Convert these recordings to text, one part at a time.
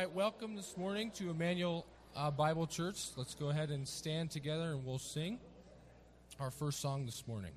right, welcome this morning to Emmanuel uh, Bible Church. Let's go ahead and stand together and we'll sing our first song this morning.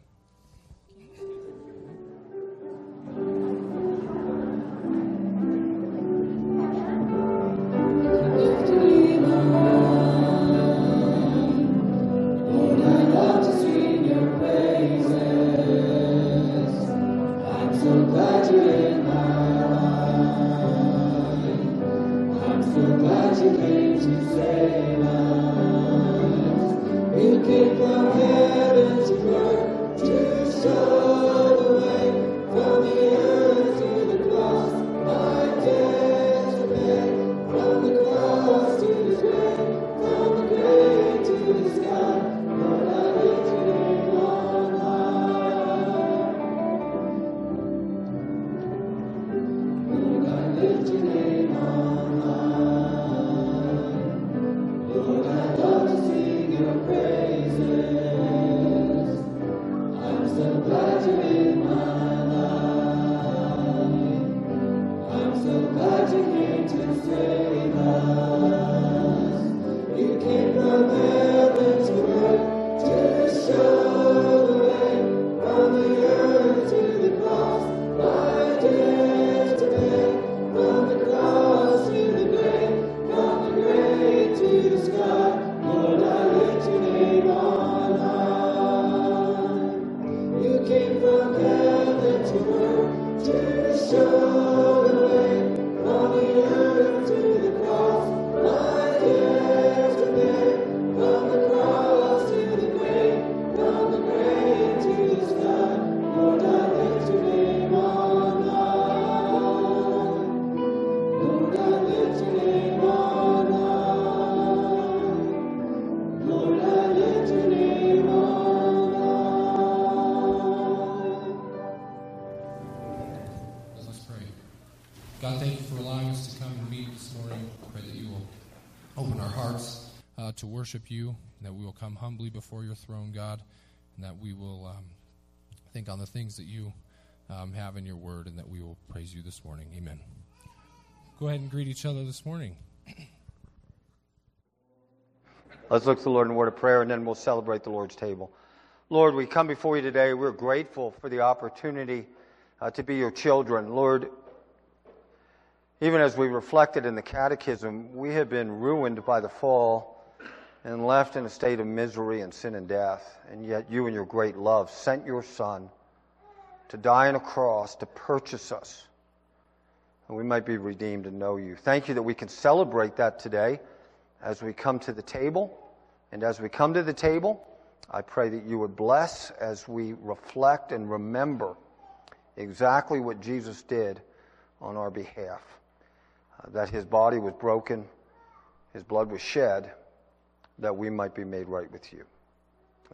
Worship you, that we will come humbly before your throne, God, and that we will um, think on the things that you um, have in your word, and that we will praise you this morning. Amen. Go ahead and greet each other this morning. Let's look to the Lord in a word of prayer, and then we'll celebrate the Lord's table. Lord, we come before you today. We're grateful for the opportunity uh, to be your children. Lord, even as we reflected in the Catechism, we have been ruined by the fall and left in a state of misery and sin and death. And yet you, in your great love, sent your Son to die on a cross to purchase us. And we might be redeemed and know you. Thank you that we can celebrate that today as we come to the table. And as we come to the table, I pray that you would bless as we reflect and remember exactly what Jesus did on our behalf. Uh, that his body was broken, his blood was shed that we might be made right with you.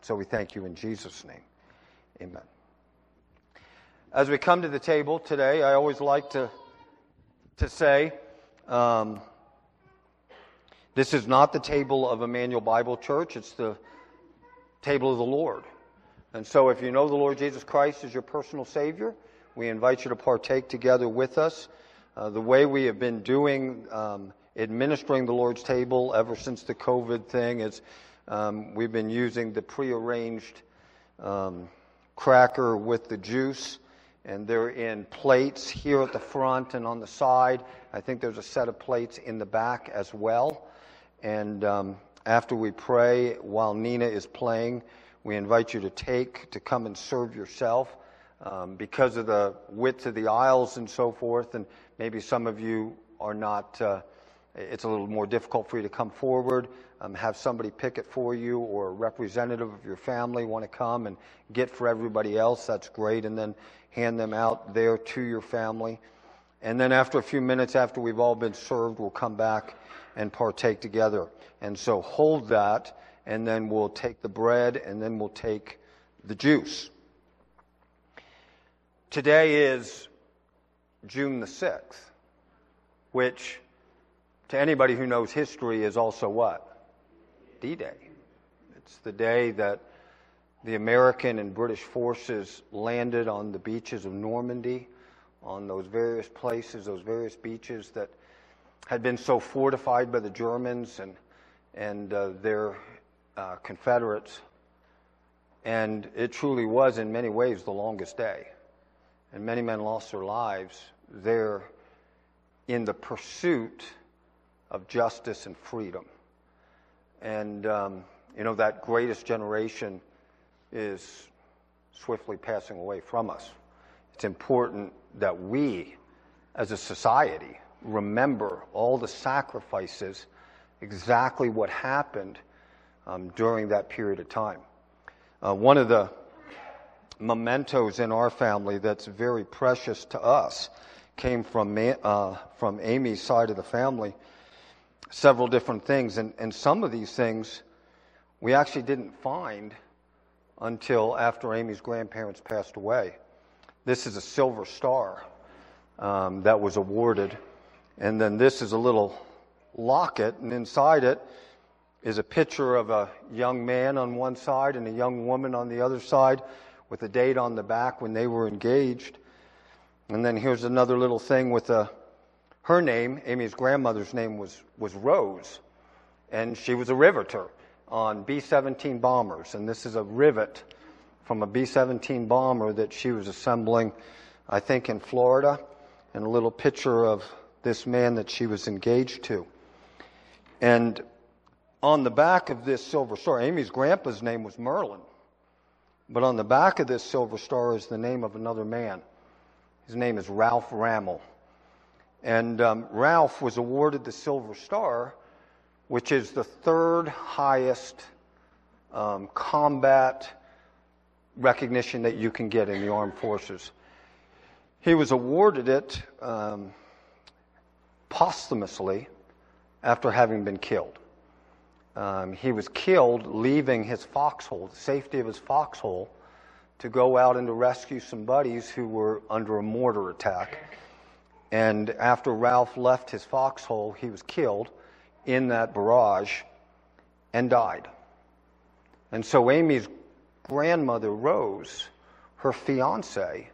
So we thank you in Jesus' name. Amen. As we come to the table today, I always like to, to say um, this is not the table of Emmanuel Bible Church, it's the table of the Lord. And so if you know the Lord Jesus Christ as your personal Savior, we invite you to partake together with us. Uh, the way we have been doing um, administering the Lord's table ever since the COVID thing. Is um, we've been using the prearranged um, cracker with the juice, and they're in plates here at the front and on the side. I think there's a set of plates in the back as well. And um, after we pray, while Nina is playing, we invite you to take to come and serve yourself. Um, because of the width of the aisles and so forth, and maybe some of you are not uh, it's a little more difficult for you to come forward, um, have somebody pick it for you, or a representative of your family want to come and get for everybody else, that's great, and then hand them out there to your family. And then after a few minutes, after we've all been served, we'll come back and partake together. And so hold that, and then we'll take the bread, and then we'll take the juice. Today is June the 6th, which to anybody who knows history, is also what? D Day. It's the day that the American and British forces landed on the beaches of Normandy, on those various places, those various beaches that had been so fortified by the Germans and, and uh, their uh, Confederates. And it truly was, in many ways, the longest day. And many men lost their lives there in the pursuit of justice and freedom. And, um, you know, that greatest generation is swiftly passing away from us. It's important that we, as a society, remember all the sacrifices, exactly what happened um, during that period of time. Uh, one of the mementos in our family that's very precious to us came from, uh, from Amy's side of the family. Several different things, and, and some of these things we actually didn't find until after Amy's grandparents passed away. This is a silver star um, that was awarded, and then this is a little locket, and inside it is a picture of a young man on one side and a young woman on the other side with a date on the back when they were engaged. And then here's another little thing with a, her name, Amy's grandmother's name was, was Rose, and she was a riveter on B 17 bombers. And this is a rivet from a B 17 bomber that she was assembling, I think, in Florida, and a little picture of this man that she was engaged to. And on the back of this silver star, Amy's grandpa's name was Merlin. But on the back of this silver star is the name of another man. His name is Ralph Rammel. And um, Ralph was awarded the Silver Star, which is the third highest um, combat recognition that you can get in the armed forces. He was awarded it um, posthumously after having been killed. Um, he was killed leaving his foxhole, the safety of his foxhole, to go out and to rescue some buddies who were under a mortar attack. And after Ralph left his foxhole, he was killed in that barrage and died. And so Amy's grandmother, Rose, her fiance,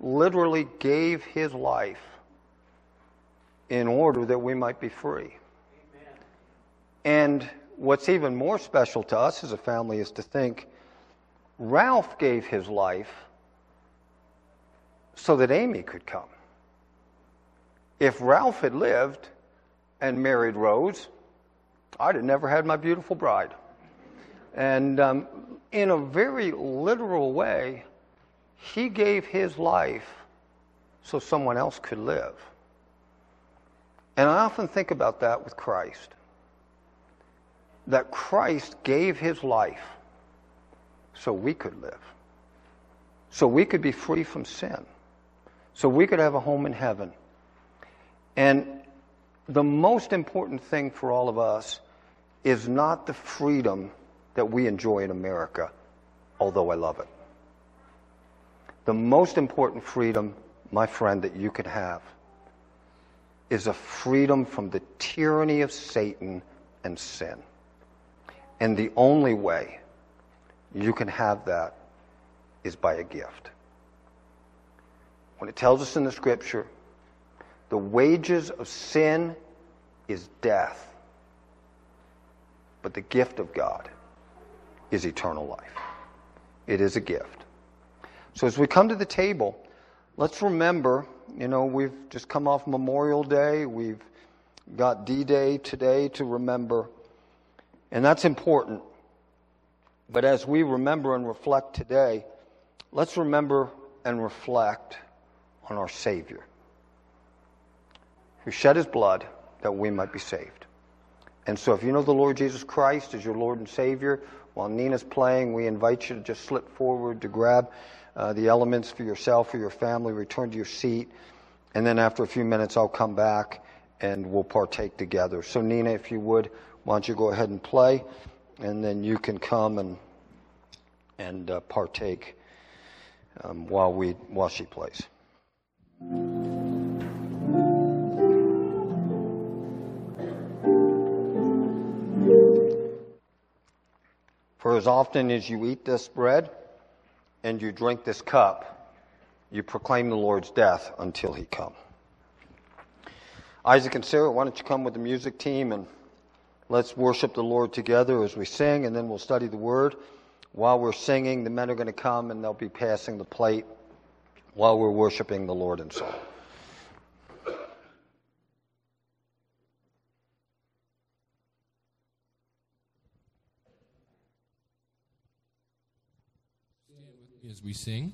literally gave his life in order that we might be free. And what's even more special to us as a family is to think Ralph gave his life so that Amy could come. If Ralph had lived and married Rose, I'd have never had my beautiful bride. And um, in a very literal way, he gave his life so someone else could live. And I often think about that with Christ that Christ gave his life so we could live, so we could be free from sin, so we could have a home in heaven. And the most important thing for all of us is not the freedom that we enjoy in America, although I love it. The most important freedom, my friend, that you could have is a freedom from the tyranny of Satan and sin. And the only way you can have that is by a gift. When it tells us in the scripture, the wages of sin is death, but the gift of God is eternal life. It is a gift. So as we come to the table, let's remember, you know, we've just come off Memorial Day, we've got D Day today to remember. And that's important. But as we remember and reflect today, let's remember and reflect on our Savior, who shed his blood that we might be saved. And so, if you know the Lord Jesus Christ as your Lord and Savior, while Nina's playing, we invite you to just slip forward to grab uh, the elements for yourself or your family, return to your seat, and then after a few minutes, I'll come back and we'll partake together. So, Nina, if you would, why don't you go ahead and play, and then you can come and and uh, partake um, while we while she plays. For as often as you eat this bread and you drink this cup, you proclaim the Lord's death until he come. Isaac and Sarah, why don't you come with the music team and let's worship the Lord together as we sing, and then we'll study the Word. While we're singing, the men are going to come and they'll be passing the plate while we're worshiping the Lord in song. As we sing.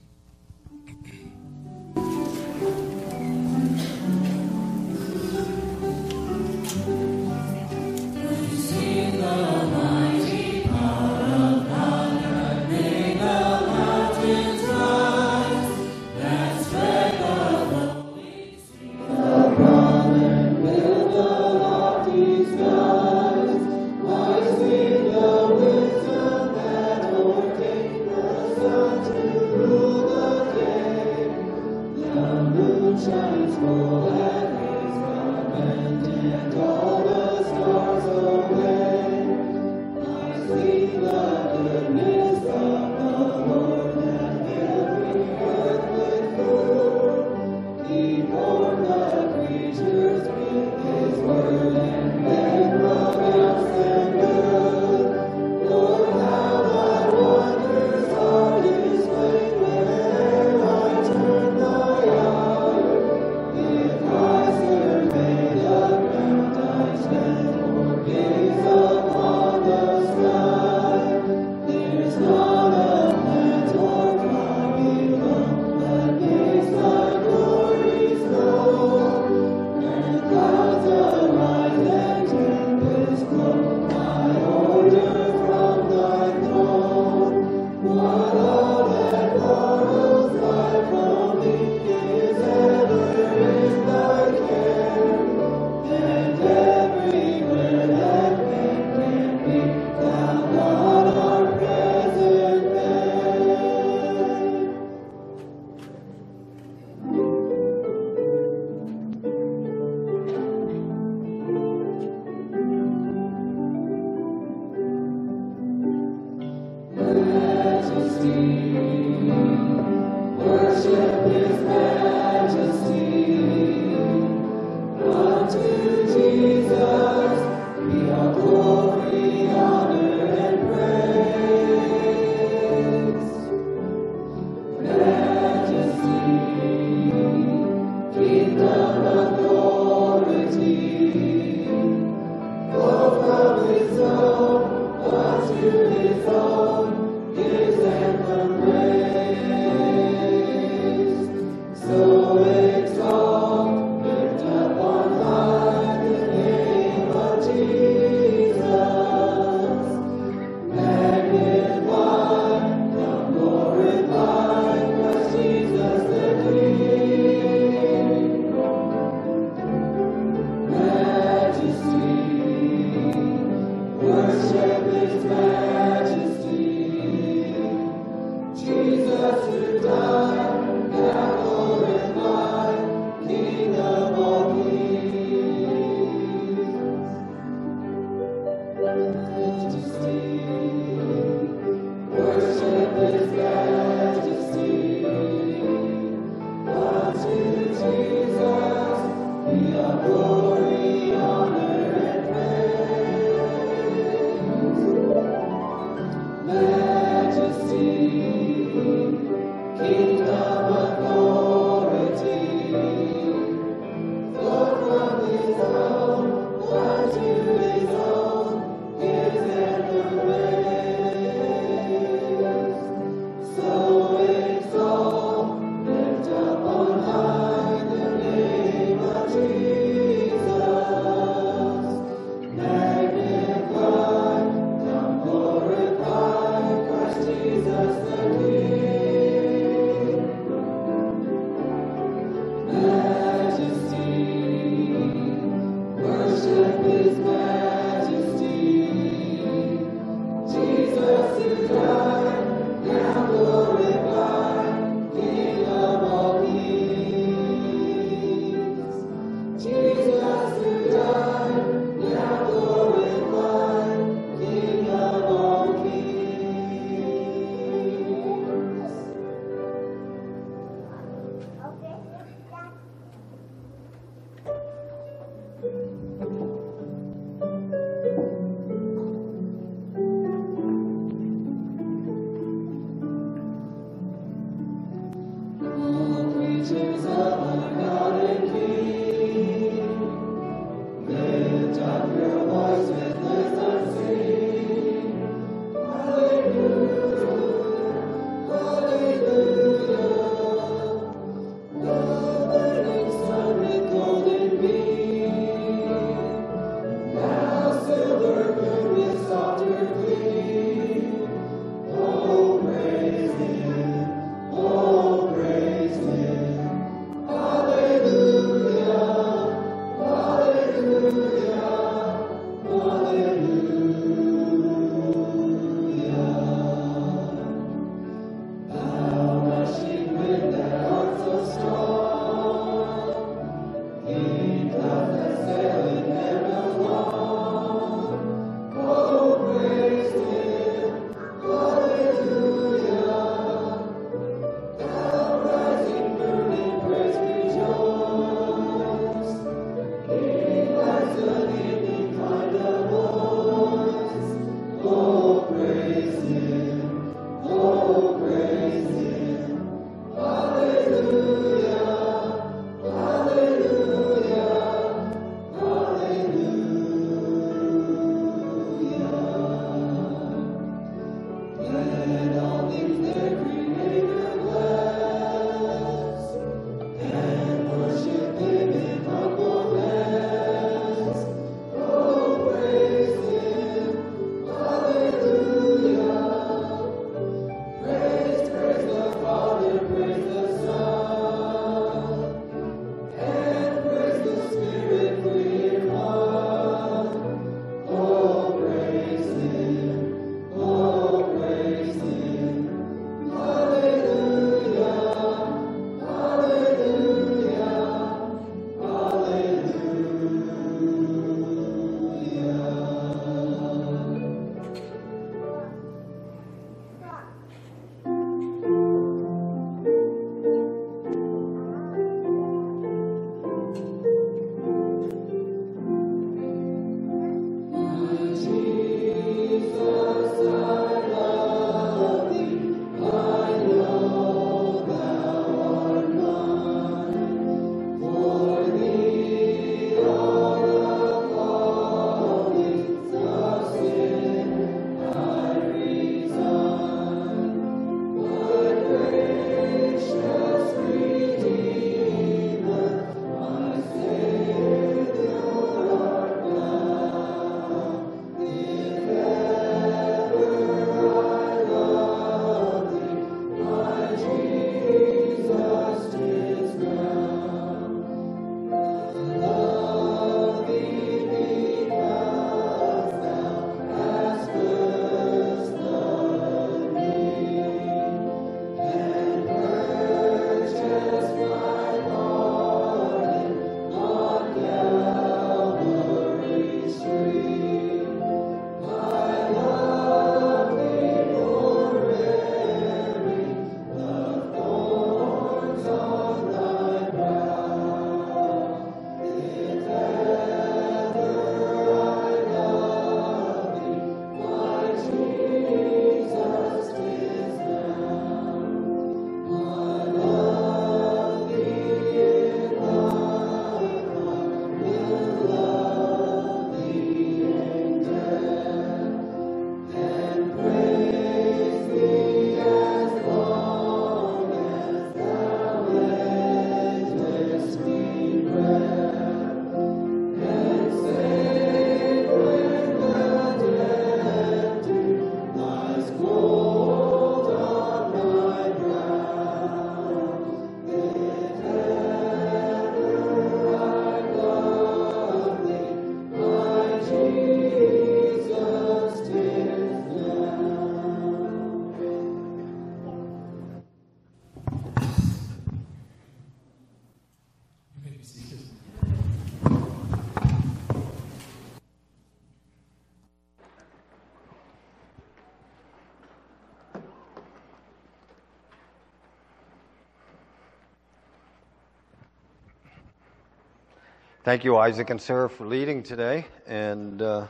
Thank you, Isaac and Sarah, for leading today, and uh,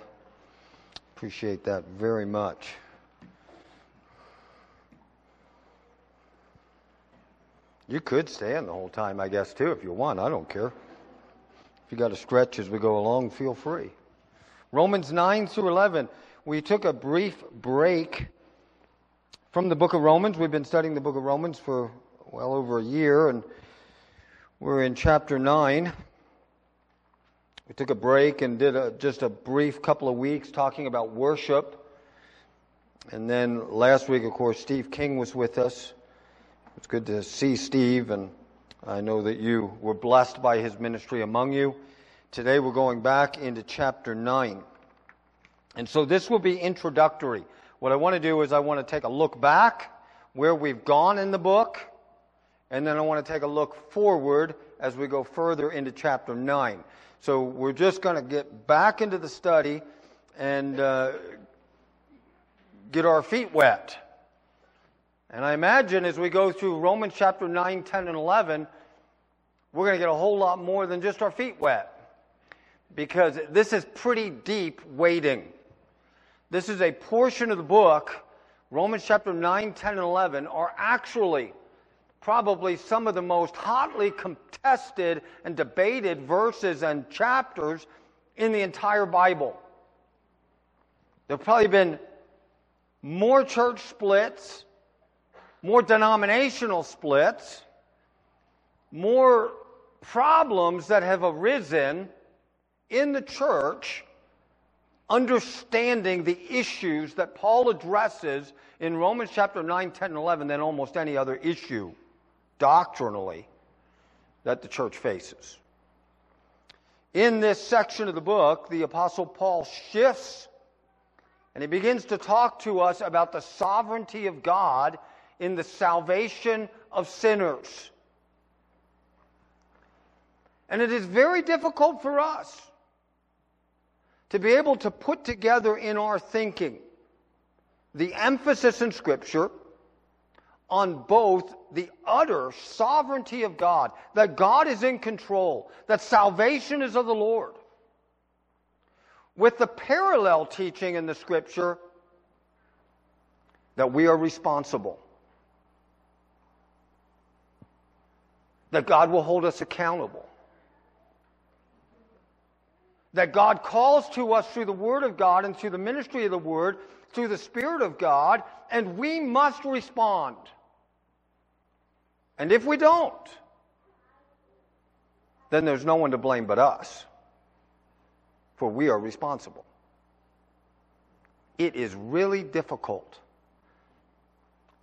appreciate that very much. You could stand the whole time, I guess, too, if you want. I don't care. If you got to stretch as we go along, feel free. Romans 9 through 11. We took a brief break from the book of Romans. We've been studying the book of Romans for well over a year, and we're in chapter 9. We took a break and did a, just a brief couple of weeks talking about worship. And then last week, of course, Steve King was with us. It's good to see Steve, and I know that you were blessed by his ministry among you. Today, we're going back into chapter 9. And so this will be introductory. What I want to do is I want to take a look back where we've gone in the book, and then I want to take a look forward as we go further into chapter 9. So we're just going to get back into the study and uh, get our feet wet. And I imagine as we go through Romans chapter 9, 10, and 11, we're going to get a whole lot more than just our feet wet. Because this is pretty deep waiting. This is a portion of the book, Romans chapter 9, 10, and 11, are actually probably some of the most hotly contested and debated verses and chapters in the entire Bible. There have probably been more church splits, more denominational splits, more problems that have arisen in the church understanding the issues that Paul addresses in Romans chapter 9, 10, and 11 than almost any other issue doctrinally that the church faces. In this section of the book, the Apostle Paul shifts and he begins to talk to us about the sovereignty of God in the salvation of sinners. And it is very difficult for us to be able to put together in our thinking the emphasis in Scripture on both the utter sovereignty of God, that God is in control, that salvation is of the Lord, with the parallel teaching in the Scripture that we are responsible, that God will hold us accountable. That God calls to us through the Word of God and through the ministry of the Word, through the Spirit of God, and we must respond. And if we don't, then there's no one to blame but us, for we are responsible. It is really difficult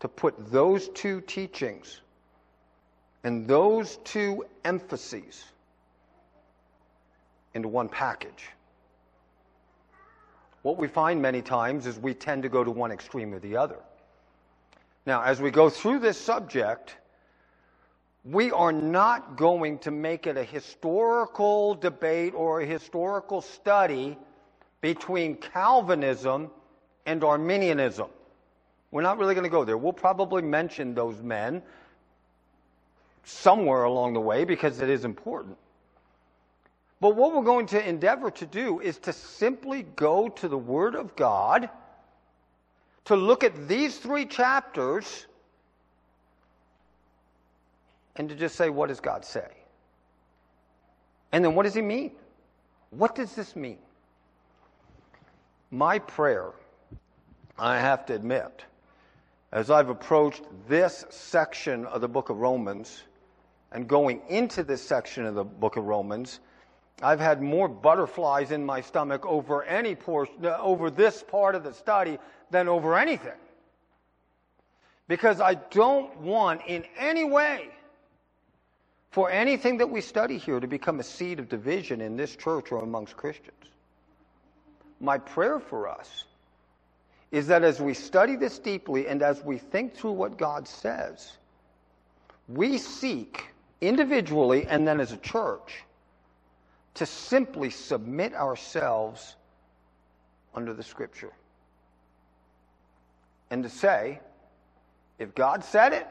to put those two teachings and those two emphases into one package. What we find many times is we tend to go to one extreme or the other. Now, as we go through this subject, we are not going to make it a historical debate or a historical study between Calvinism and Arminianism. We're not really going to go there. We'll probably mention those men somewhere along the way because it is important. But what we're going to endeavor to do is to simply go to the Word of God, to look at these three chapters and to just say, what does God say? And then what does he mean? What does this mean? My prayer, I have to admit, as I've approached this section of the book of Romans and going into this section of the book of Romans, I've had more butterflies in my stomach over any portion, over this part of the study than over anything. Because I don't want in any way for anything that we study here to become a seed of division in this church or amongst Christians. My prayer for us is that as we study this deeply and as we think through what God says, we seek individually and then as a church to simply submit ourselves under the Scripture. And to say, if God said it,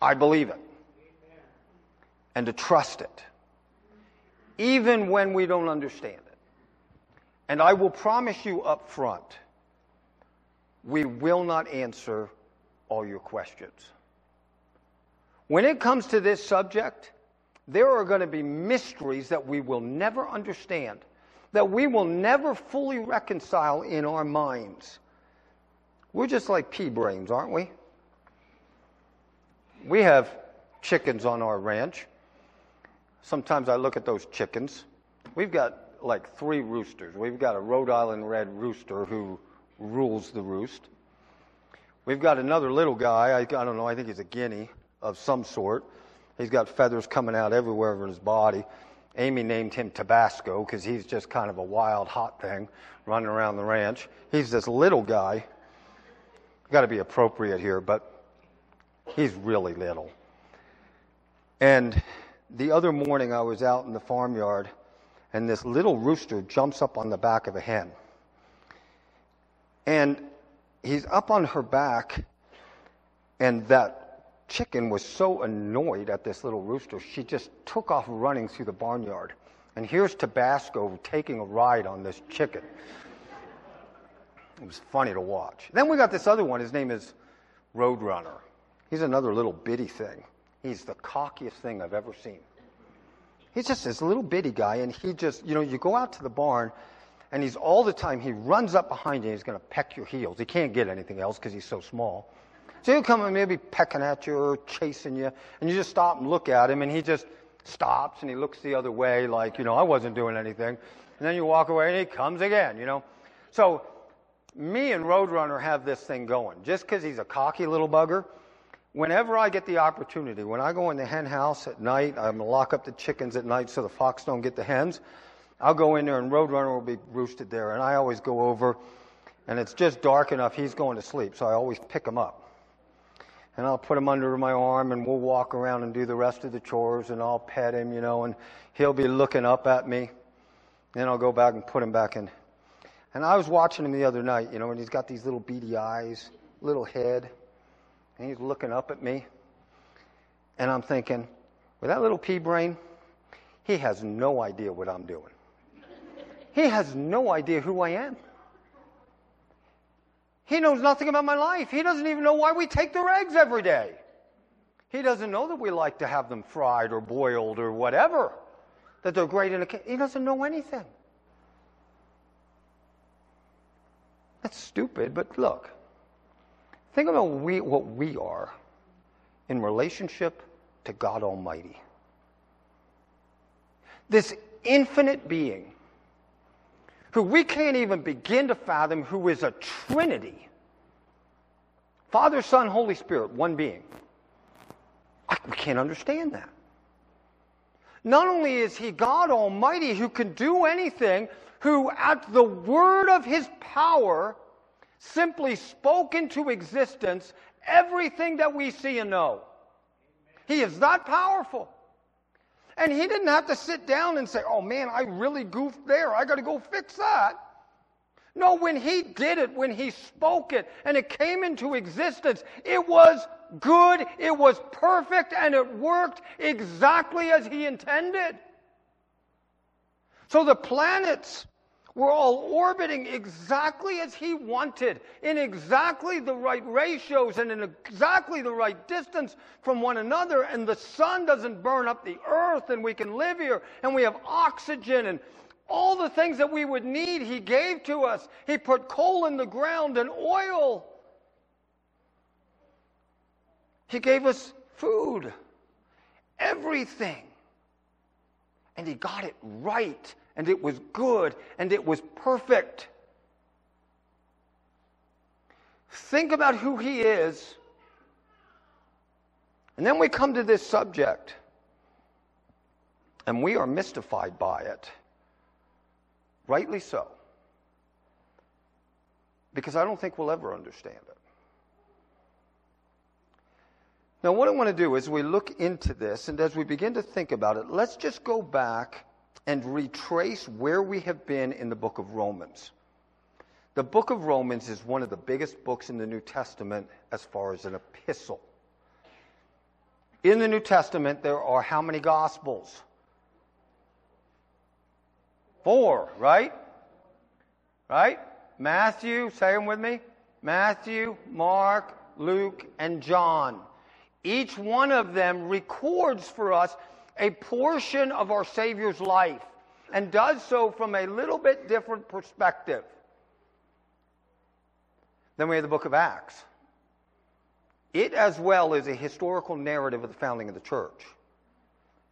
I believe it and to trust it. even when we don't understand it. And I will promise you up front, we will not answer all your questions. When it comes to this subject, there are going to be mysteries that we will never understand, that we will never fully reconcile in our minds. We're just like pea brains, aren't we? We have chickens on our ranch. Sometimes I look at those chickens. We've got like three roosters. We've got a Rhode Island red rooster who rules the roost. We've got another little guy. I, I don't know. I think he's a guinea of some sort. He's got feathers coming out everywhere in his body. Amy named him Tabasco because he's just kind of a wild, hot thing running around the ranch. He's this little guy. Got to be appropriate here, but he's really little. And the other morning, I was out in the farmyard, and this little rooster jumps up on the back of a hen. And he's up on her back, and that chicken was so annoyed at this little rooster, she just took off running through the barnyard. And here's Tabasco taking a ride on this chicken. It was funny to watch. Then we got this other one. His name is Roadrunner. He's another little bitty thing. He's the cockiest thing I've ever seen. He's just this little bitty guy, and he just, you know, you go out to the barn, and he's all the time, he runs up behind you, and he's going to peck your heels. He can't get anything else because he's so small. So he'll come and maybe pecking at you or chasing you, and you just stop and look at him, and he just stops and he looks the other way, like, you know, I wasn't doing anything. And then you walk away and he comes again, you know. So me and Roadrunner have this thing going. Just because he's a cocky little bugger, whenever I get the opportunity, when I go in the hen house at night, I'm to lock up the chickens at night so the fox don't get the hens. I'll go in there and Roadrunner will be roosted there. And I always go over, and it's just dark enough, he's going to sleep. So I always pick him up and I'll put him under my arm and we'll walk around and do the rest of the chores and I'll pet him, you know, and he'll be looking up at me. Then I'll go back and put him back in. And I was watching him the other night, you know, and he's got these little beady eyes, little head, and he's looking up at me. And I'm thinking, with that little pea brain, he has no idea what I'm doing. He has no idea who I am. He knows nothing about my life. He doesn't even know why we take their eggs every day. He doesn't know that we like to have them fried or boiled or whatever, that they're great in a He doesn't know anything. That's stupid, but look. Think about we, what we are in relationship to God Almighty. This infinite being who we can't even begin to fathom, who is a Trinity Father, Son, Holy Spirit, one being. I, we can't understand that. Not only is He God Almighty who can do anything, who at the word of His power simply spoke into existence everything that we see and know. He is that powerful. And he didn't have to sit down and say, oh man, I really goofed there. I got to go fix that. No, when he did it, when he spoke it, and it came into existence, it was good, it was perfect, and it worked exactly as he intended. So the planets were all orbiting exactly as he wanted, in exactly the right ratios and in exactly the right distance from one another, and the sun doesn't burn up the earth, and we can live here, and we have oxygen and all the things that we would need, He gave to us. He put coal in the ground and oil. He gave us food, everything. And He got it right and it was good and it was perfect. Think about who he is. And then we come to this subject, and we are mystified by it. Rightly so. Because I don't think we'll ever understand it. Now, what I want to do is we look into this, and as we begin to think about it, let's just go back and retrace where we have been in the book of Romans. The book of Romans is one of the biggest books in the New Testament as far as an epistle. In the New Testament, there are how many gospels? Four, right? Right? Matthew, say them with me. Matthew, Mark, Luke, and John. Each one of them records for us a portion of our Savior's life and does so from a little bit different perspective. Then we have the book of Acts. It as well is a historical narrative of the founding of the church.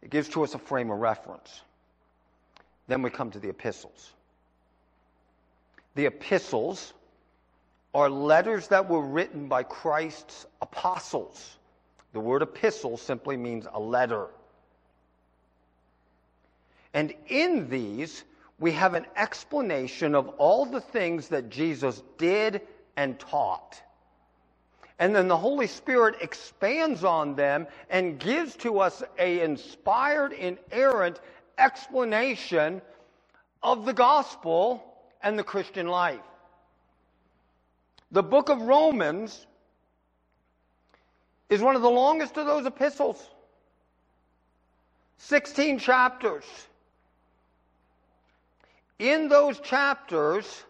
It gives to us a frame of reference. Then we come to the epistles. The epistles are letters that were written by Christ's apostles. The word epistle simply means a letter. And in these, we have an explanation of all the things that Jesus did and taught. And then the Holy Spirit expands on them and gives to us a inspired, inerrant explanation of the gospel and the Christian life. The book of Romans is one of the longest of those epistles. 16 chapters. In those chapters,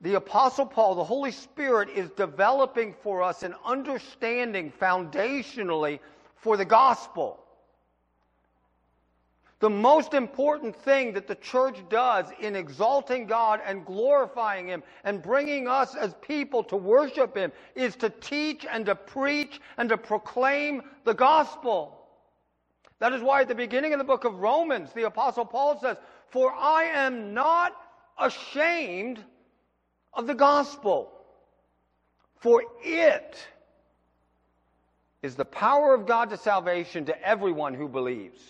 the Apostle Paul, the Holy Spirit, is developing for us an understanding foundationally for the gospel. The most important thing that the church does in exalting God and glorifying Him and bringing us as people to worship Him is to teach and to preach and to proclaim the gospel. That is why at the beginning of the book of Romans, the Apostle Paul says, For I am not ashamed of the gospel, for it is the power of God to salvation to everyone who believes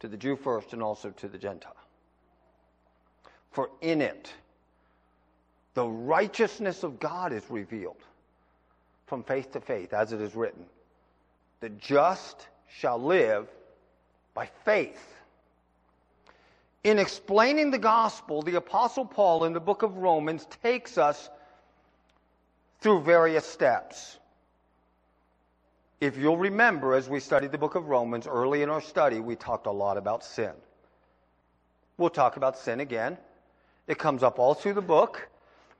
to the Jew first and also to the Gentile. For in it, the righteousness of God is revealed from faith to faith, as it is written. The just shall live by faith. In explaining the gospel, the Apostle Paul in the book of Romans takes us through various steps. If you'll remember, as we studied the book of Romans early in our study, we talked a lot about sin. We'll talk about sin again. It comes up all through the book.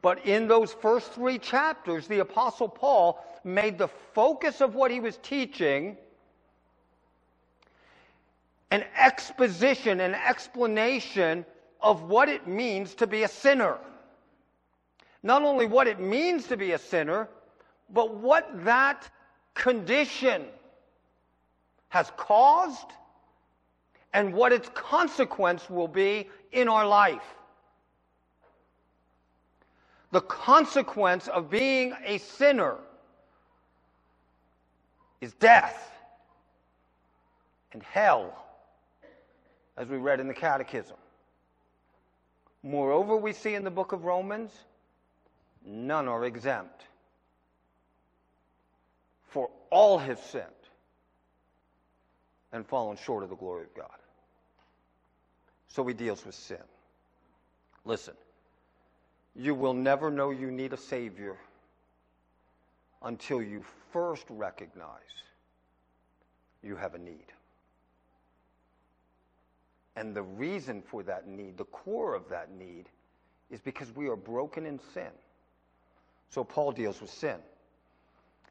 But in those first three chapters, the Apostle Paul made the focus of what he was teaching an exposition, an explanation of what it means to be a sinner. Not only what it means to be a sinner, but what that condition has caused and what its consequence will be in our life. The consequence of being a sinner is death and hell, as we read in the Catechism. Moreover, we see in the book of Romans, none are exempt for all have sinned and fallen short of the glory of God. So he deals with sin. Listen, you will never know you need a Savior until you first recognize you have a need. And the reason for that need, the core of that need, is because we are broken in sin. So Paul deals with sin.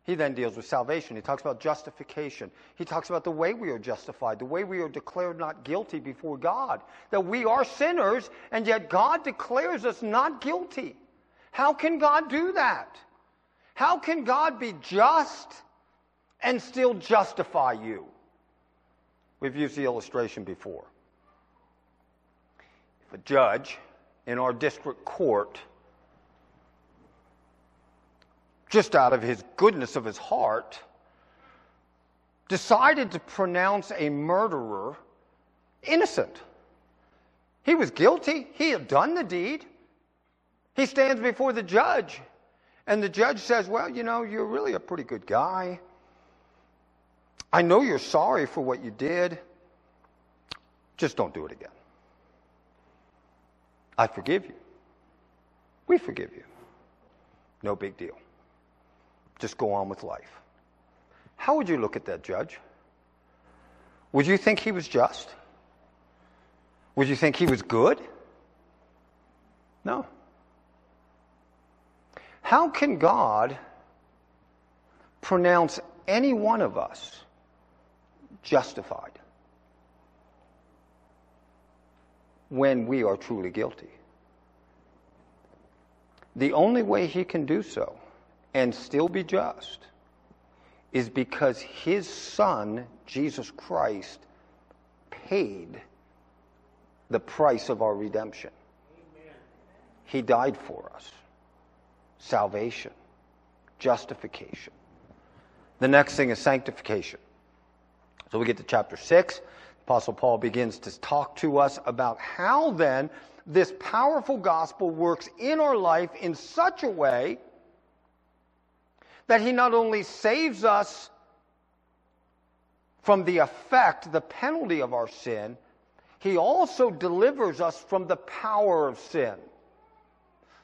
He then deals with salvation. He talks about justification. He talks about the way we are justified, the way we are declared not guilty before God. That we are sinners, and yet God declares us not guilty. How can God do that? How can God be just and still justify you? We've used the illustration before. A judge in our district court just out of his goodness of his heart, decided to pronounce a murderer innocent. He was guilty. He had done the deed. He stands before the judge, and the judge says, Well, you know, you're really a pretty good guy. I know you're sorry for what you did. Just don't do it again. I forgive you. We forgive you. No big deal just go on with life. How would you look at that judge? Would you think he was just? Would you think he was good? No. How can God pronounce any one of us justified when we are truly guilty? The only way he can do so and still be just is because his son, Jesus Christ, paid the price of our redemption. Amen. He died for us. Salvation, justification. The next thing is sanctification. So we get to chapter 6. Apostle Paul begins to talk to us about how then this powerful gospel works in our life in such a way that he not only saves us from the effect, the penalty of our sin, he also delivers us from the power of sin.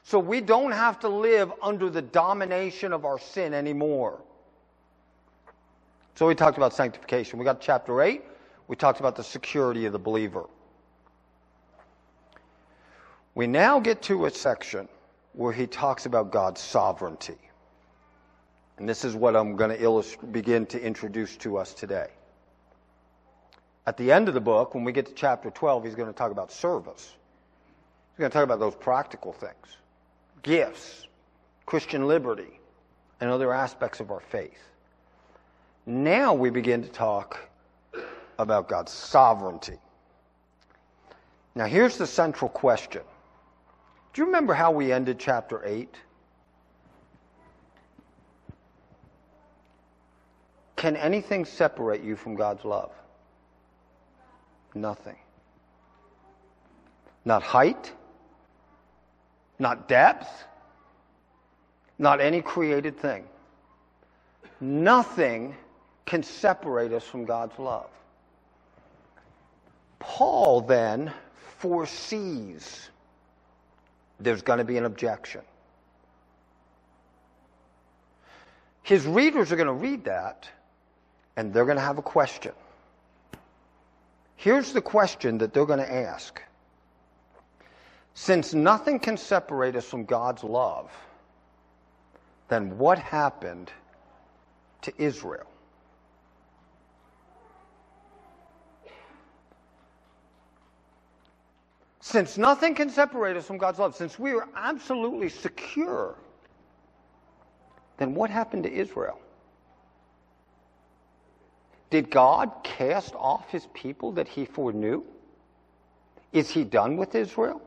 So we don't have to live under the domination of our sin anymore. So we talked about sanctification. We got chapter 8. We talked about the security of the believer. We now get to a section where he talks about God's sovereignty. And this is what I'm going to begin to introduce to us today. At the end of the book, when we get to chapter 12, he's going to talk about service. He's going to talk about those practical things gifts, Christian liberty, and other aspects of our faith. Now we begin to talk about God's sovereignty. Now, here's the central question Do you remember how we ended chapter 8? Can anything separate you from God's love? Nothing. Not height, not depth, not any created thing. Nothing can separate us from God's love. Paul then foresees there's going to be an objection. His readers are going to read that and they're going to have a question. Here's the question that they're going to ask. Since nothing can separate us from God's love, then what happened to Israel? Since nothing can separate us from God's love, since we are absolutely secure, then what happened to Israel? Did God cast off his people that he foreknew? Is he done with Israel?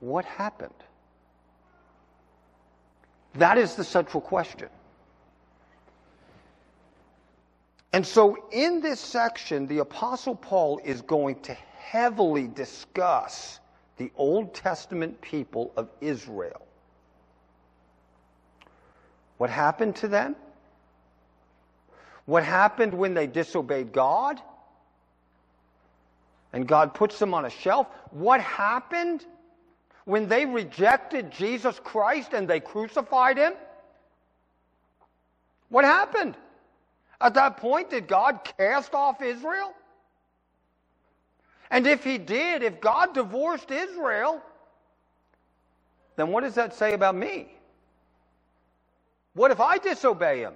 What happened? That is the central question. And so, in this section, the Apostle Paul is going to heavily discuss the Old Testament people of Israel. What happened to them? What happened when they disobeyed God? And God puts them on a shelf. What happened when they rejected Jesus Christ and they crucified him? What happened? At that point, did God cast off Israel? And if he did, if God divorced Israel, then what does that say about me? What if I disobey him?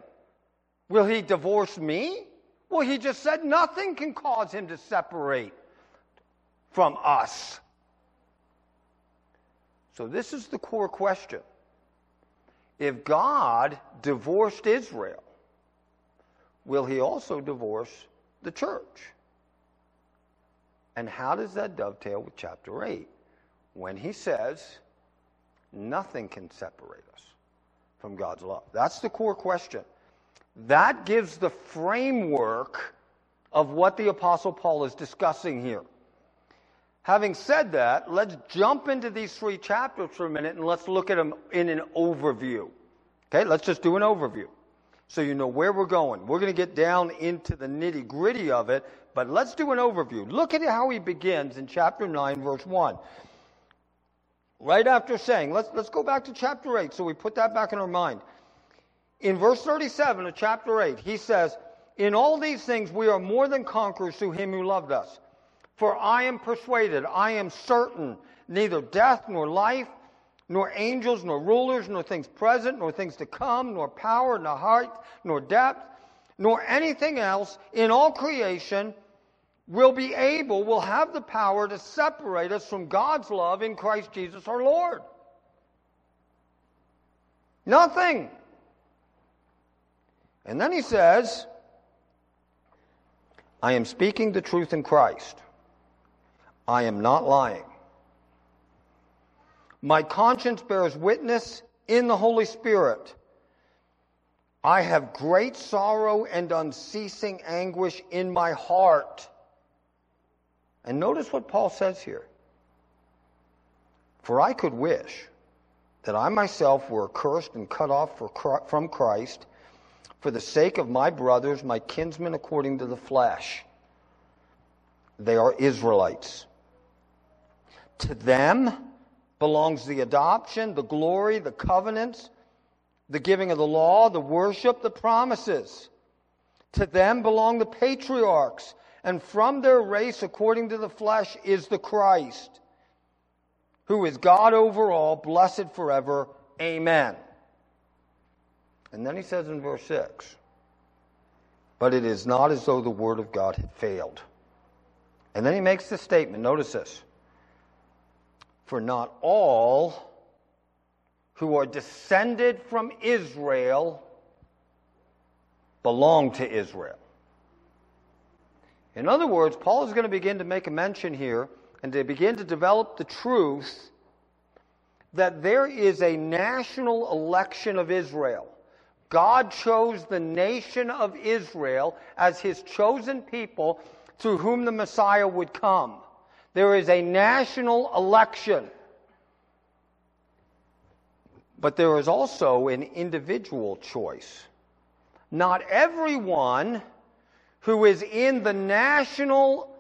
Will he divorce me? Well, he just said nothing can cause him to separate from us. So, this is the core question. If God divorced Israel, will he also divorce the church? And how does that dovetail with chapter 8 when he says, nothing can separate us from God's love? That's the core question. That gives the framework of what the Apostle Paul is discussing here. Having said that, let's jump into these three chapters for a minute and let's look at them in an overview. Okay, let's just do an overview so you know where we're going. We're going to get down into the nitty gritty of it, but let's do an overview. Look at how he begins in chapter 9, verse 1. Right after saying, let's, let's go back to chapter 8 so we put that back in our mind. In verse 37 of chapter 8, he says, In all these things we are more than conquerors through him who loved us. For I am persuaded, I am certain, neither death nor life, nor angels, nor rulers, nor things present, nor things to come, nor power, nor height, nor depth, nor anything else in all creation will be able, will have the power to separate us from God's love in Christ Jesus our Lord. Nothing. And then he says, I am speaking the truth in Christ. I am not lying. My conscience bears witness in the Holy Spirit. I have great sorrow and unceasing anguish in my heart. And notice what Paul says here. For I could wish that I myself were accursed and cut off from Christ for the sake of my brothers, my kinsmen according to the flesh. They are Israelites. To them belongs the adoption, the glory, the covenants, the giving of the law, the worship, the promises. To them belong the patriarchs, and from their race, according to the flesh, is the Christ, who is God over all, blessed forever. Amen. And then he says in verse 6 But it is not as though the word of God had failed. And then he makes the statement notice this For not all who are descended from Israel belong to Israel. In other words, Paul is going to begin to make a mention here and to begin to develop the truth that there is a national election of Israel. God chose the nation of Israel as his chosen people through whom the Messiah would come. There is a national election. But there is also an individual choice. Not everyone who is in the national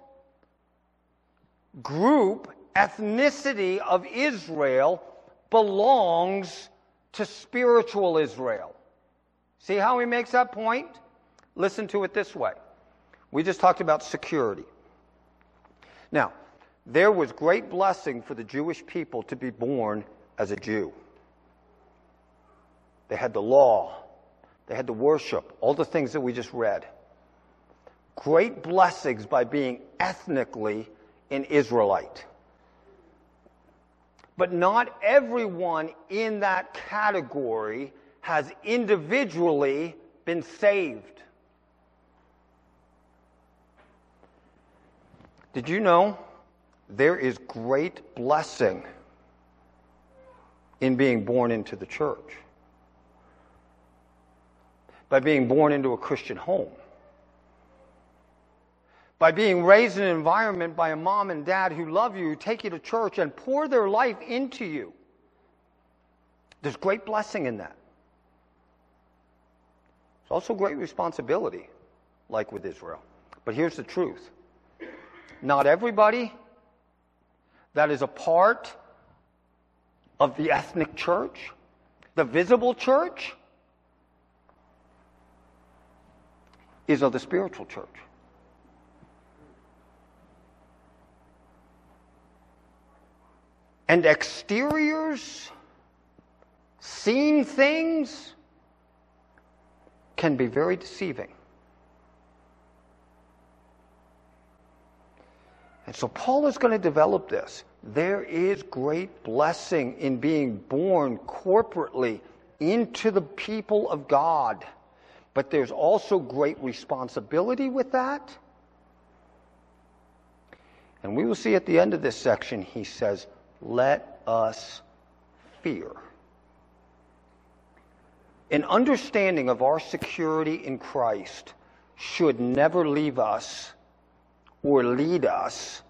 group, ethnicity of Israel belongs to spiritual Israel. See how he makes that point? Listen to it this way. We just talked about security. Now, there was great blessing for the Jewish people to be born as a Jew. They had the law, they had the worship, all the things that we just read. Great blessings by being ethnically an Israelite. But not everyone in that category has individually been saved. Did you know there is great blessing in being born into the church? By being born into a Christian home. By being raised in an environment by a mom and dad who love you, who take you to church, and pour their life into you. There's great blessing in that. It's also great responsibility, like with Israel. But here's the truth not everybody that is a part of the ethnic church, the visible church, is of the spiritual church. And exteriors, seen things, can be very deceiving. And so Paul is going to develop this. There is great blessing in being born corporately into the people of God. But there's also great responsibility with that. And we will see at the end of this section, he says, let us fear. An understanding of our security in Christ should never leave us or lead us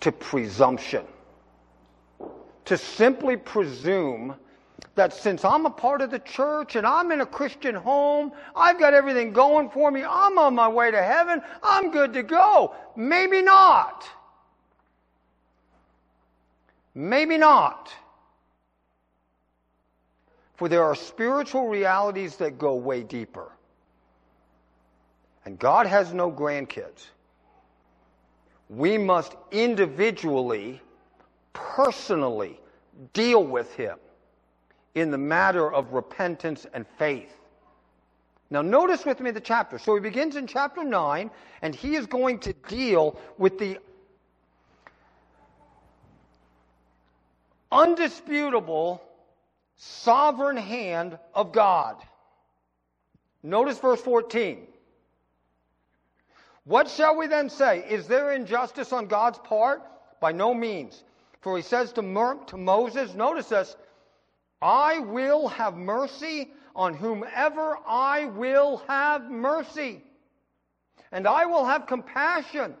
to presumption. To simply presume that since I'm a part of the church and I'm in a Christian home, I've got everything going for me, I'm on my way to heaven, I'm good to go. Maybe not. Maybe not. For there are spiritual realities that go way deeper. And God has no grandkids. we must individually, personally deal with him in the matter of repentance and faith. Now, notice with me the chapter. So he begins in chapter 9, and he is going to deal with the undisputable sovereign hand of God. Notice verse 14. What shall we then say? Is there injustice on God's part? By no means. For he says to, Moses, notice this, I will have mercy on whomever I will have mercy. And I will have compassion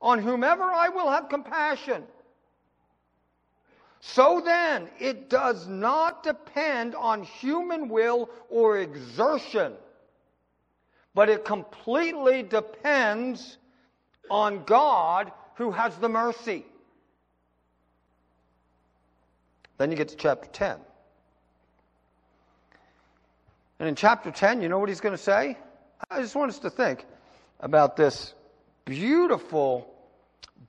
on whomever I will have compassion. So then, it does not depend on human will or exertion, but it completely depends on God who has the mercy. Then you get to chapter 10. And in chapter 10, you know what he's going to say? I just want us to think about this beautiful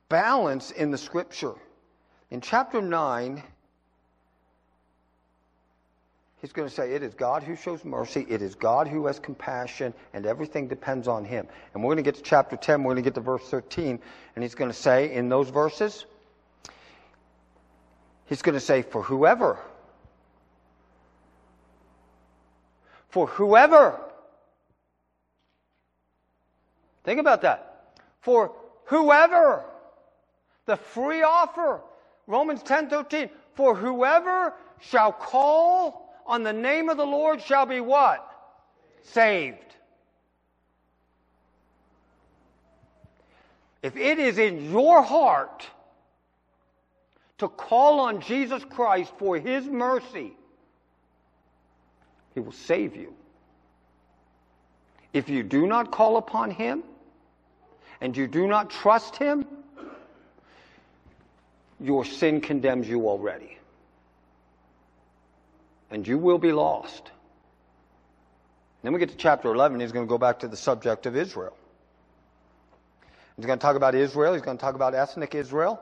balance in the scripture. In chapter 9, he's going to say, It is God who shows mercy, it is God who has compassion, and everything depends on him. And we're going to get to chapter 10, we're going to get to verse 13, and he's going to say in those verses, He's going to say, For whoever, for whoever, think about that. For whoever, the free offer, Romans 10 13, for whoever shall call on the name of the Lord shall be what? Saved. If it is in your heart to call on Jesus Christ for His mercy, He will save you. If you do not call upon Him and you do not trust Him, your sin condemns you already. And you will be lost. Then we get to chapter 11, he's going to go back to the subject of Israel. He's going to talk about Israel, he's going to talk about ethnic Israel.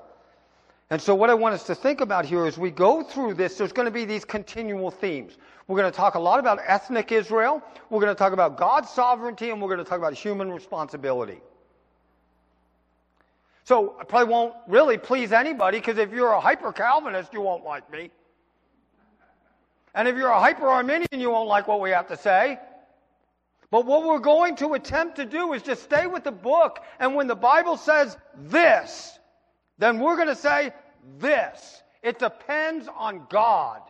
And so, what I want us to think about here as we go through this, there's going to be these continual themes. We're going to talk a lot about ethnic Israel, we're going to talk about God's sovereignty, and we're going to talk about human responsibility. So, I probably won't really please anybody because if you're a hyper Calvinist, you won't like me. And if you're a hyper Arminian, you won't like what we have to say. But what we're going to attempt to do is just stay with the book, and when the Bible says this, then we're going to say this. It depends on God.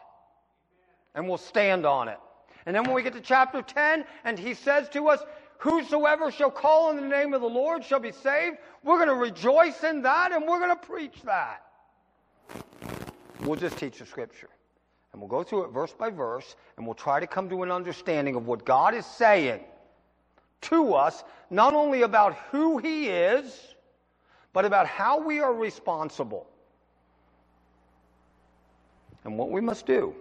And we'll stand on it. And then when we get to chapter 10, and he says to us, Whosoever shall call on the name of the Lord shall be saved, we're going to rejoice in that and we're going to preach that. We'll just teach the scripture. And we'll go through it verse by verse, and we'll try to come to an understanding of what God is saying to us, not only about who He is, but about how we are responsible and what we must do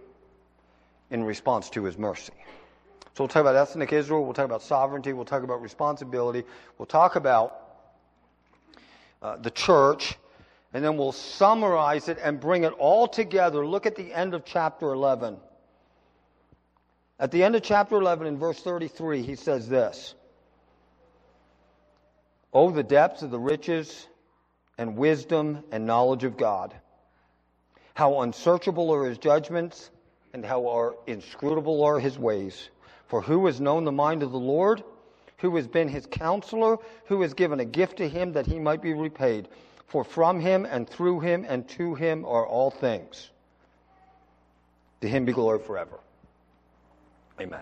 in response to his mercy. So we'll talk about ethnic Israel, we'll talk about sovereignty, we'll talk about responsibility, we'll talk about uh, the church, and then we'll summarize it and bring it all together. Look at the end of chapter 11. At the end of chapter 11, in verse 33, he says this Oh, the depths of the riches and wisdom and knowledge of God. How unsearchable are his judgments and how are inscrutable are his ways. For who has known the mind of the Lord? Who has been his counselor? Who has given a gift to him that he might be repaid? For from him and through him and to him are all things. To him be glory forever. Amen.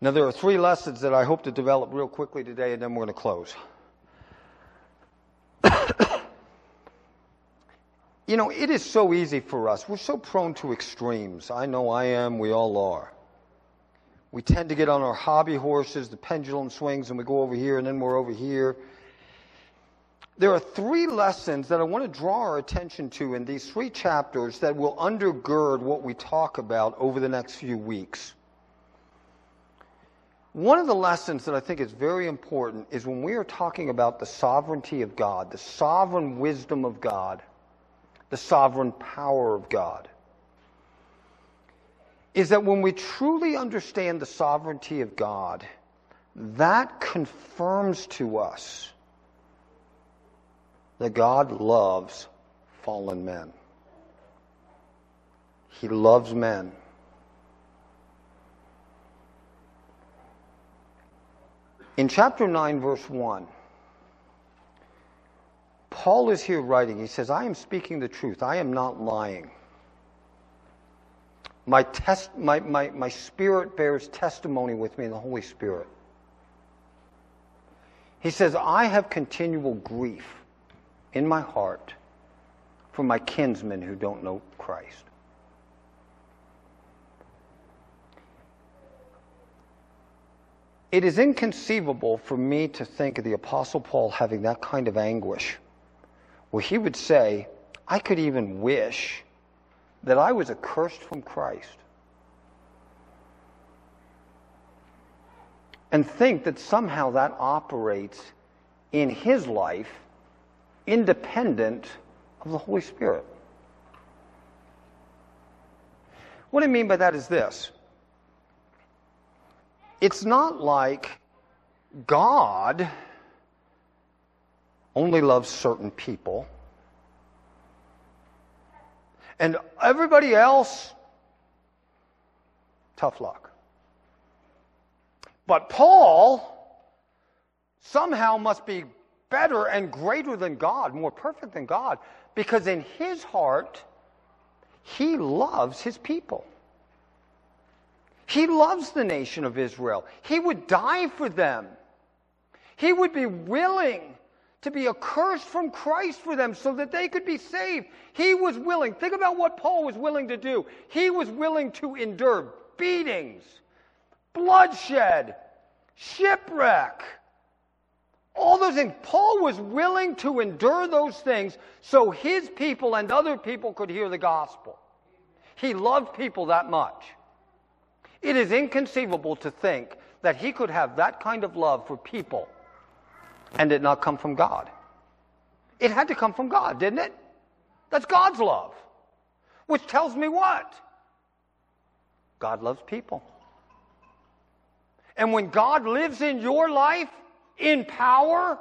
Now, there are three lessons that I hope to develop real quickly today, and then we're going to close. you know, it is so easy for us. We're so prone to extremes. I know I am. We all are. We tend to get on our hobby horses, the pendulum swings, and we go over here and then we're over here. There are three lessons that I want to draw our attention to in these three chapters that will undergird what we talk about over the next few weeks. One of the lessons that I think is very important is when we are talking about the sovereignty of God, the sovereign wisdom of God, the sovereign power of God, is that when we truly understand the sovereignty of God, that confirms to us that God loves fallen men. He loves men. In chapter 9, verse 1, Paul is here writing. He says, I am speaking the truth. I am not lying. My, test, my, my, my spirit bears testimony with me in the Holy Spirit. He says, I have continual grief in my heart for my kinsmen who don't know Christ. It is inconceivable for me to think of the Apostle Paul having that kind of anguish, where he would say, I could even wish that I was accursed from Christ. And think that somehow that operates in his life independent of the Holy Spirit. What I mean by that is this it's not like God only loves certain people and everybody else, tough luck. But Paul somehow must be better and greater than God, more perfect than God, because in his heart, he loves his people. He loves the nation of Israel. He would die for them. He would be willing to be accursed from Christ for them so that they could be saved. He was willing. Think about what Paul was willing to do. He was willing to endure beatings, bloodshed, shipwreck, all those things. Paul was willing to endure those things so his people and other people could hear the gospel. He loved people that much. It is inconceivable to think that he could have that kind of love for people and it not come from God. It had to come from God, didn't it? That's God's love. Which tells me what? God loves people. And when God lives in your life in power,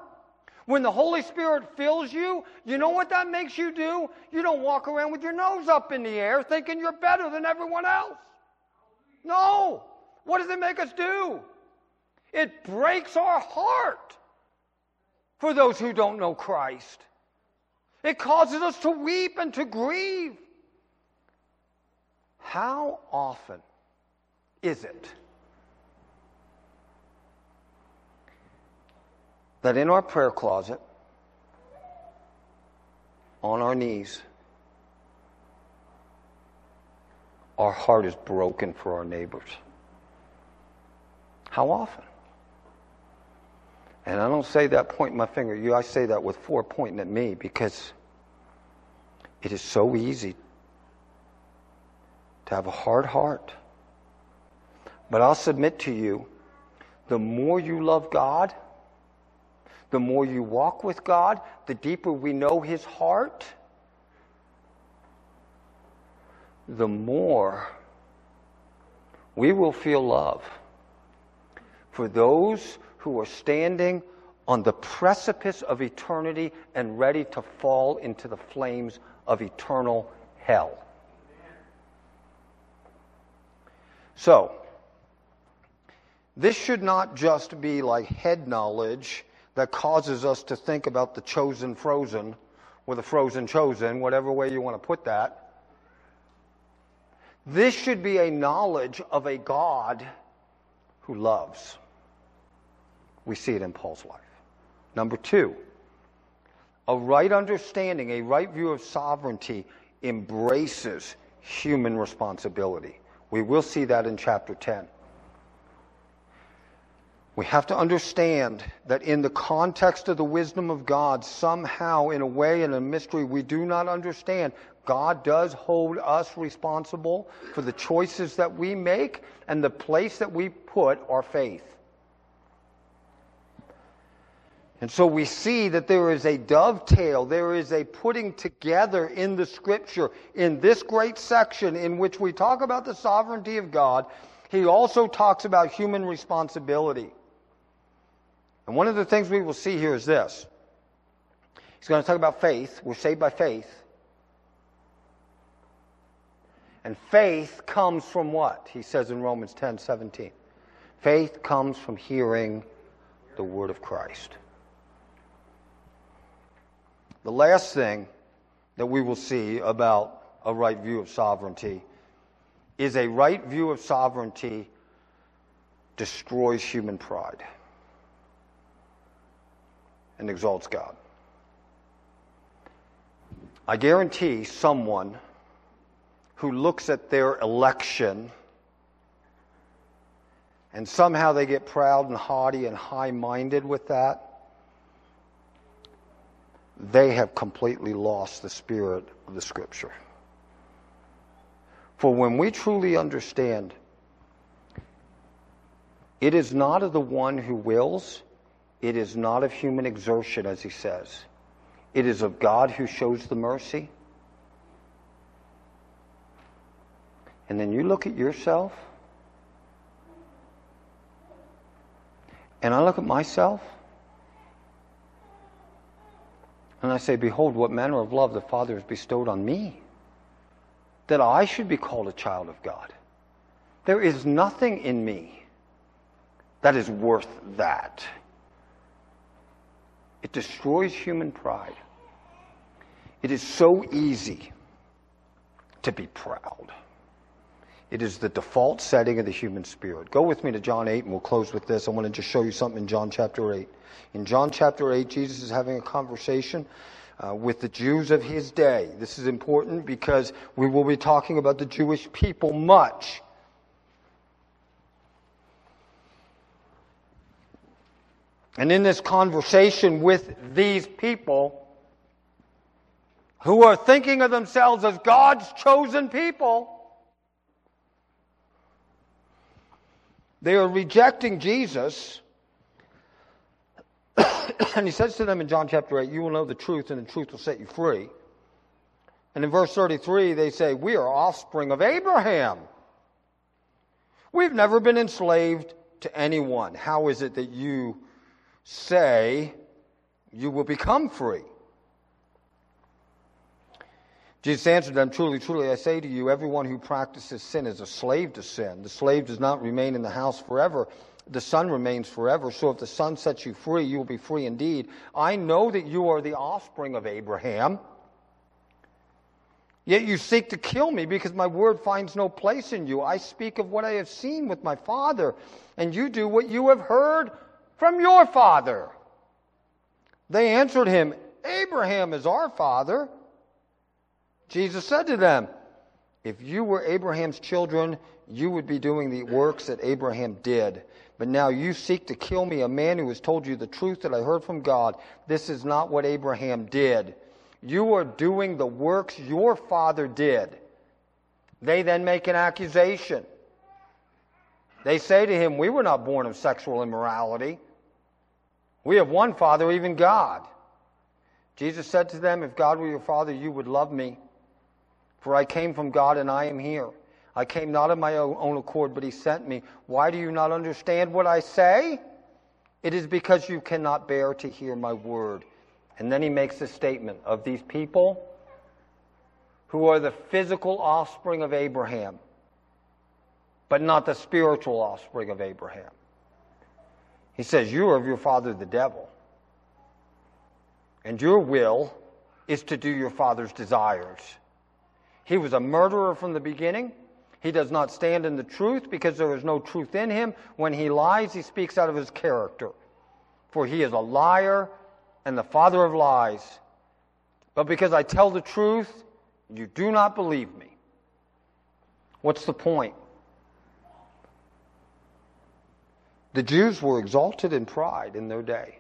when the Holy Spirit fills you, you know what that makes you do? You don't walk around with your nose up in the air thinking you're better than everyone else. No. What does it make us do? It breaks our heart for those who don't know Christ. It causes us to weep and to grieve. How often is it that in our prayer closet, on our knees, our heart is broken for our neighbors? How often? And I don't say that pointing my finger at you, I say that with four pointing at me because it is so easy to have a hard heart. But I'll submit to you the more you love God, the more you walk with God, the deeper we know His heart, the more we will feel love for those who are standing on the precipice of eternity and ready to fall into the flames of eternal hell. So, this should not just be like head knowledge that causes us to think about the chosen frozen or the frozen chosen, whatever way you want to put that. This should be a knowledge of a God who loves. We see it in Paul's life. Number two, a right understanding, a right view of sovereignty embraces human responsibility. We will see that in chapter 10. We have to understand that in the context of the wisdom of God, somehow, in a way, in a mystery we do not understand, God does hold us responsible for the choices that we make and the place that we put our faith. And so we see that there is a dovetail, there is a putting together in the scripture, in this great section in which we talk about the sovereignty of God, he also talks about human responsibility. And one of the things we will see here is this. He's going to talk about faith. We're saved by faith. And faith comes from what? He says in Romans 10 17. Faith comes from hearing the word of Christ. The last thing that we will see about a right view of sovereignty is a right view of sovereignty destroys human pride and exalts God. I guarantee someone who looks at their election and somehow they get proud and haughty and high minded with that, they have completely lost the spirit of the Scripture. For when we truly understand, it is not of the one who wills, it is not of human exertion, as he says. It is of God who shows the mercy. And then you look at yourself, and I look at myself, and I say, Behold, what manner of love the Father has bestowed on me, that I should be called a child of God. There is nothing in me that is worth that. It destroys human pride. It is so easy to be proud. It is the default setting of the human spirit. Go with me to John 8, and we'll close with this. I want to just show you something in John chapter 8. In John chapter 8, Jesus is having a conversation uh, with the Jews of his day. This is important because we will be talking about the Jewish people much. And in this conversation with these people who are thinking of themselves as God's chosen people, they are rejecting Jesus. and he says to them in John chapter 8, You will know the truth, and the truth will set you free. And in verse 33, they say, We are offspring of Abraham. We've never been enslaved to anyone. How is it that you say you will become free. Jesus answered them, Truly, truly, I say to you, everyone who practices sin is a slave to sin. The slave does not remain in the house forever. The Son remains forever. So if the Son sets you free, you will be free indeed. I know that you are the offspring of Abraham. Yet you seek to kill me because my word finds no place in you. I speak of what I have seen with my Father, and you do what you have heard from your father. They answered him, Abraham is our father. Jesus said to them, If you were Abraham's children, you would be doing the works that Abraham did. But now you seek to kill me, a man who has told you the truth that I heard from God. This is not what Abraham did. You are doing the works your father did. They then make an accusation. They say to him, We were not born of sexual immorality. We have one Father, even God. Jesus said to them, If God were your Father, you would love me. For I came from God and I am here. I came not of my own accord, but He sent me. Why do you not understand what I say? It is because you cannot bear to hear my word. And then He makes a statement of these people who are the physical offspring of Abraham but not the spiritual offspring of Abraham. He says, You are of your father the devil, and your will is to do your father's desires. He was a murderer from the beginning. He does not stand in the truth because there is no truth in him. When he lies, he speaks out of his character. For he is a liar and the father of lies. But because I tell the truth, you do not believe me. What's the point? The Jews were exalted in pride in their day.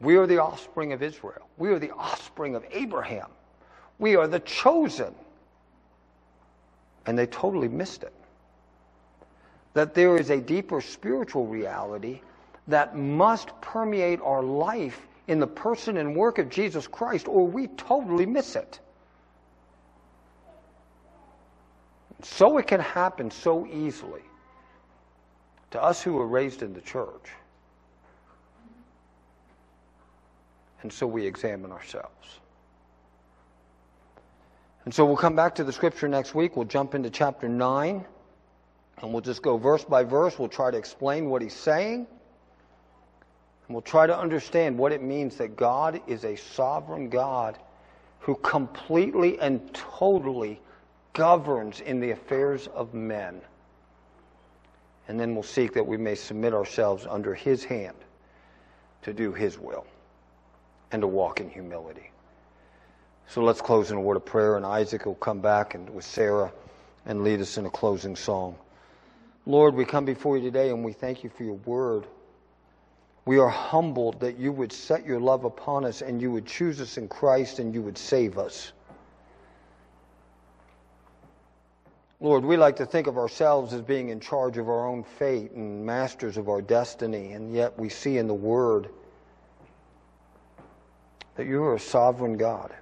We are the offspring of Israel. We are the offspring of Abraham. We are the chosen. And they totally missed it. That there is a deeper spiritual reality that must permeate our life in the person and work of Jesus Christ, or we totally miss it. So it can happen so easily to us who were raised in the church. And so we examine ourselves. And so we'll come back to the scripture next week. We'll jump into chapter 9. And we'll just go verse by verse. We'll try to explain what he's saying. And we'll try to understand what it means that God is a sovereign God who completely and totally governs in the affairs of men. And then we'll seek that we may submit ourselves under his hand to do his will and to walk in humility. So let's close in a word of prayer, and Isaac will come back and with Sarah and lead us in a closing song. Lord, we come before you today and we thank you for your word. We are humbled that you would set your love upon us and you would choose us in Christ and you would save us. Lord, we like to think of ourselves as being in charge of our own fate and masters of our destiny, and yet we see in the Word that you are a sovereign God,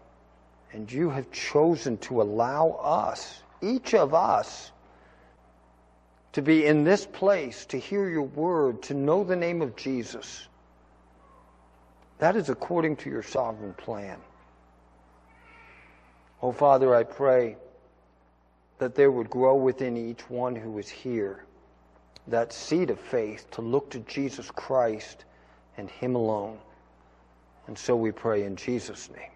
and you have chosen to allow us, each of us, to be in this place, to hear your word, to know the name of Jesus. That is according to your sovereign plan. Oh, Father, I pray that there would grow within each one who is here that seed of faith to look to Jesus Christ and Him alone. And so we pray in Jesus' name.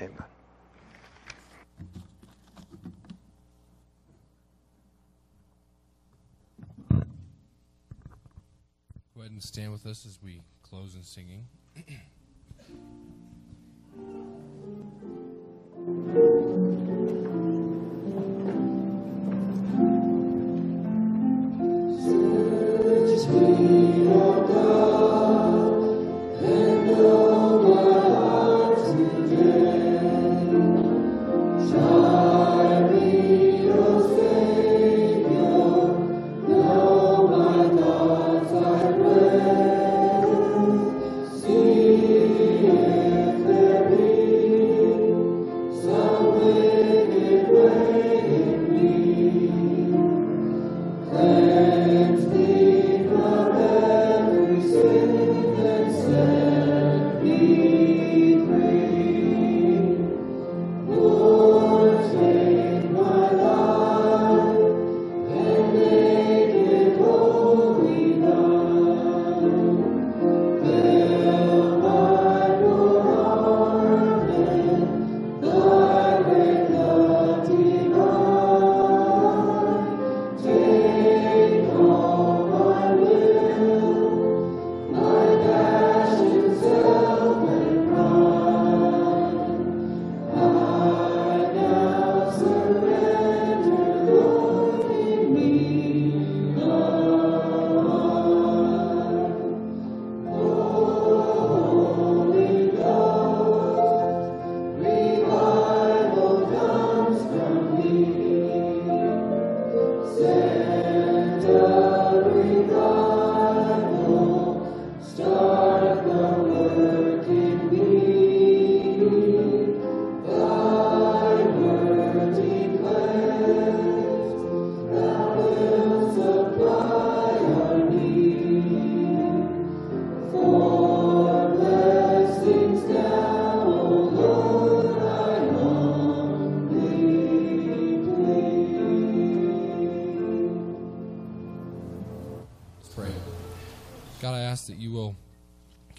Amen. Go ahead and stand with us as we close in singing.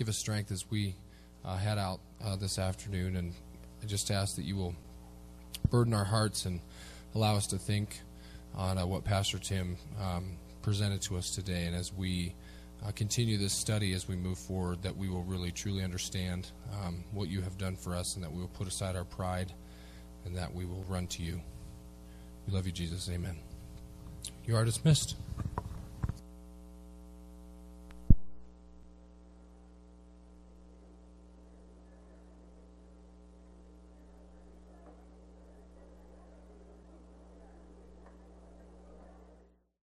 us strength as we uh, head out uh, this afternoon. And I just ask that you will burden our hearts and allow us to think on uh, what Pastor Tim um, presented to us today. And as we uh, continue this study, as we move forward, that we will really truly understand um, what you have done for us and that we will put aside our pride and that we will run to you. We love you, Jesus. Amen. You are dismissed.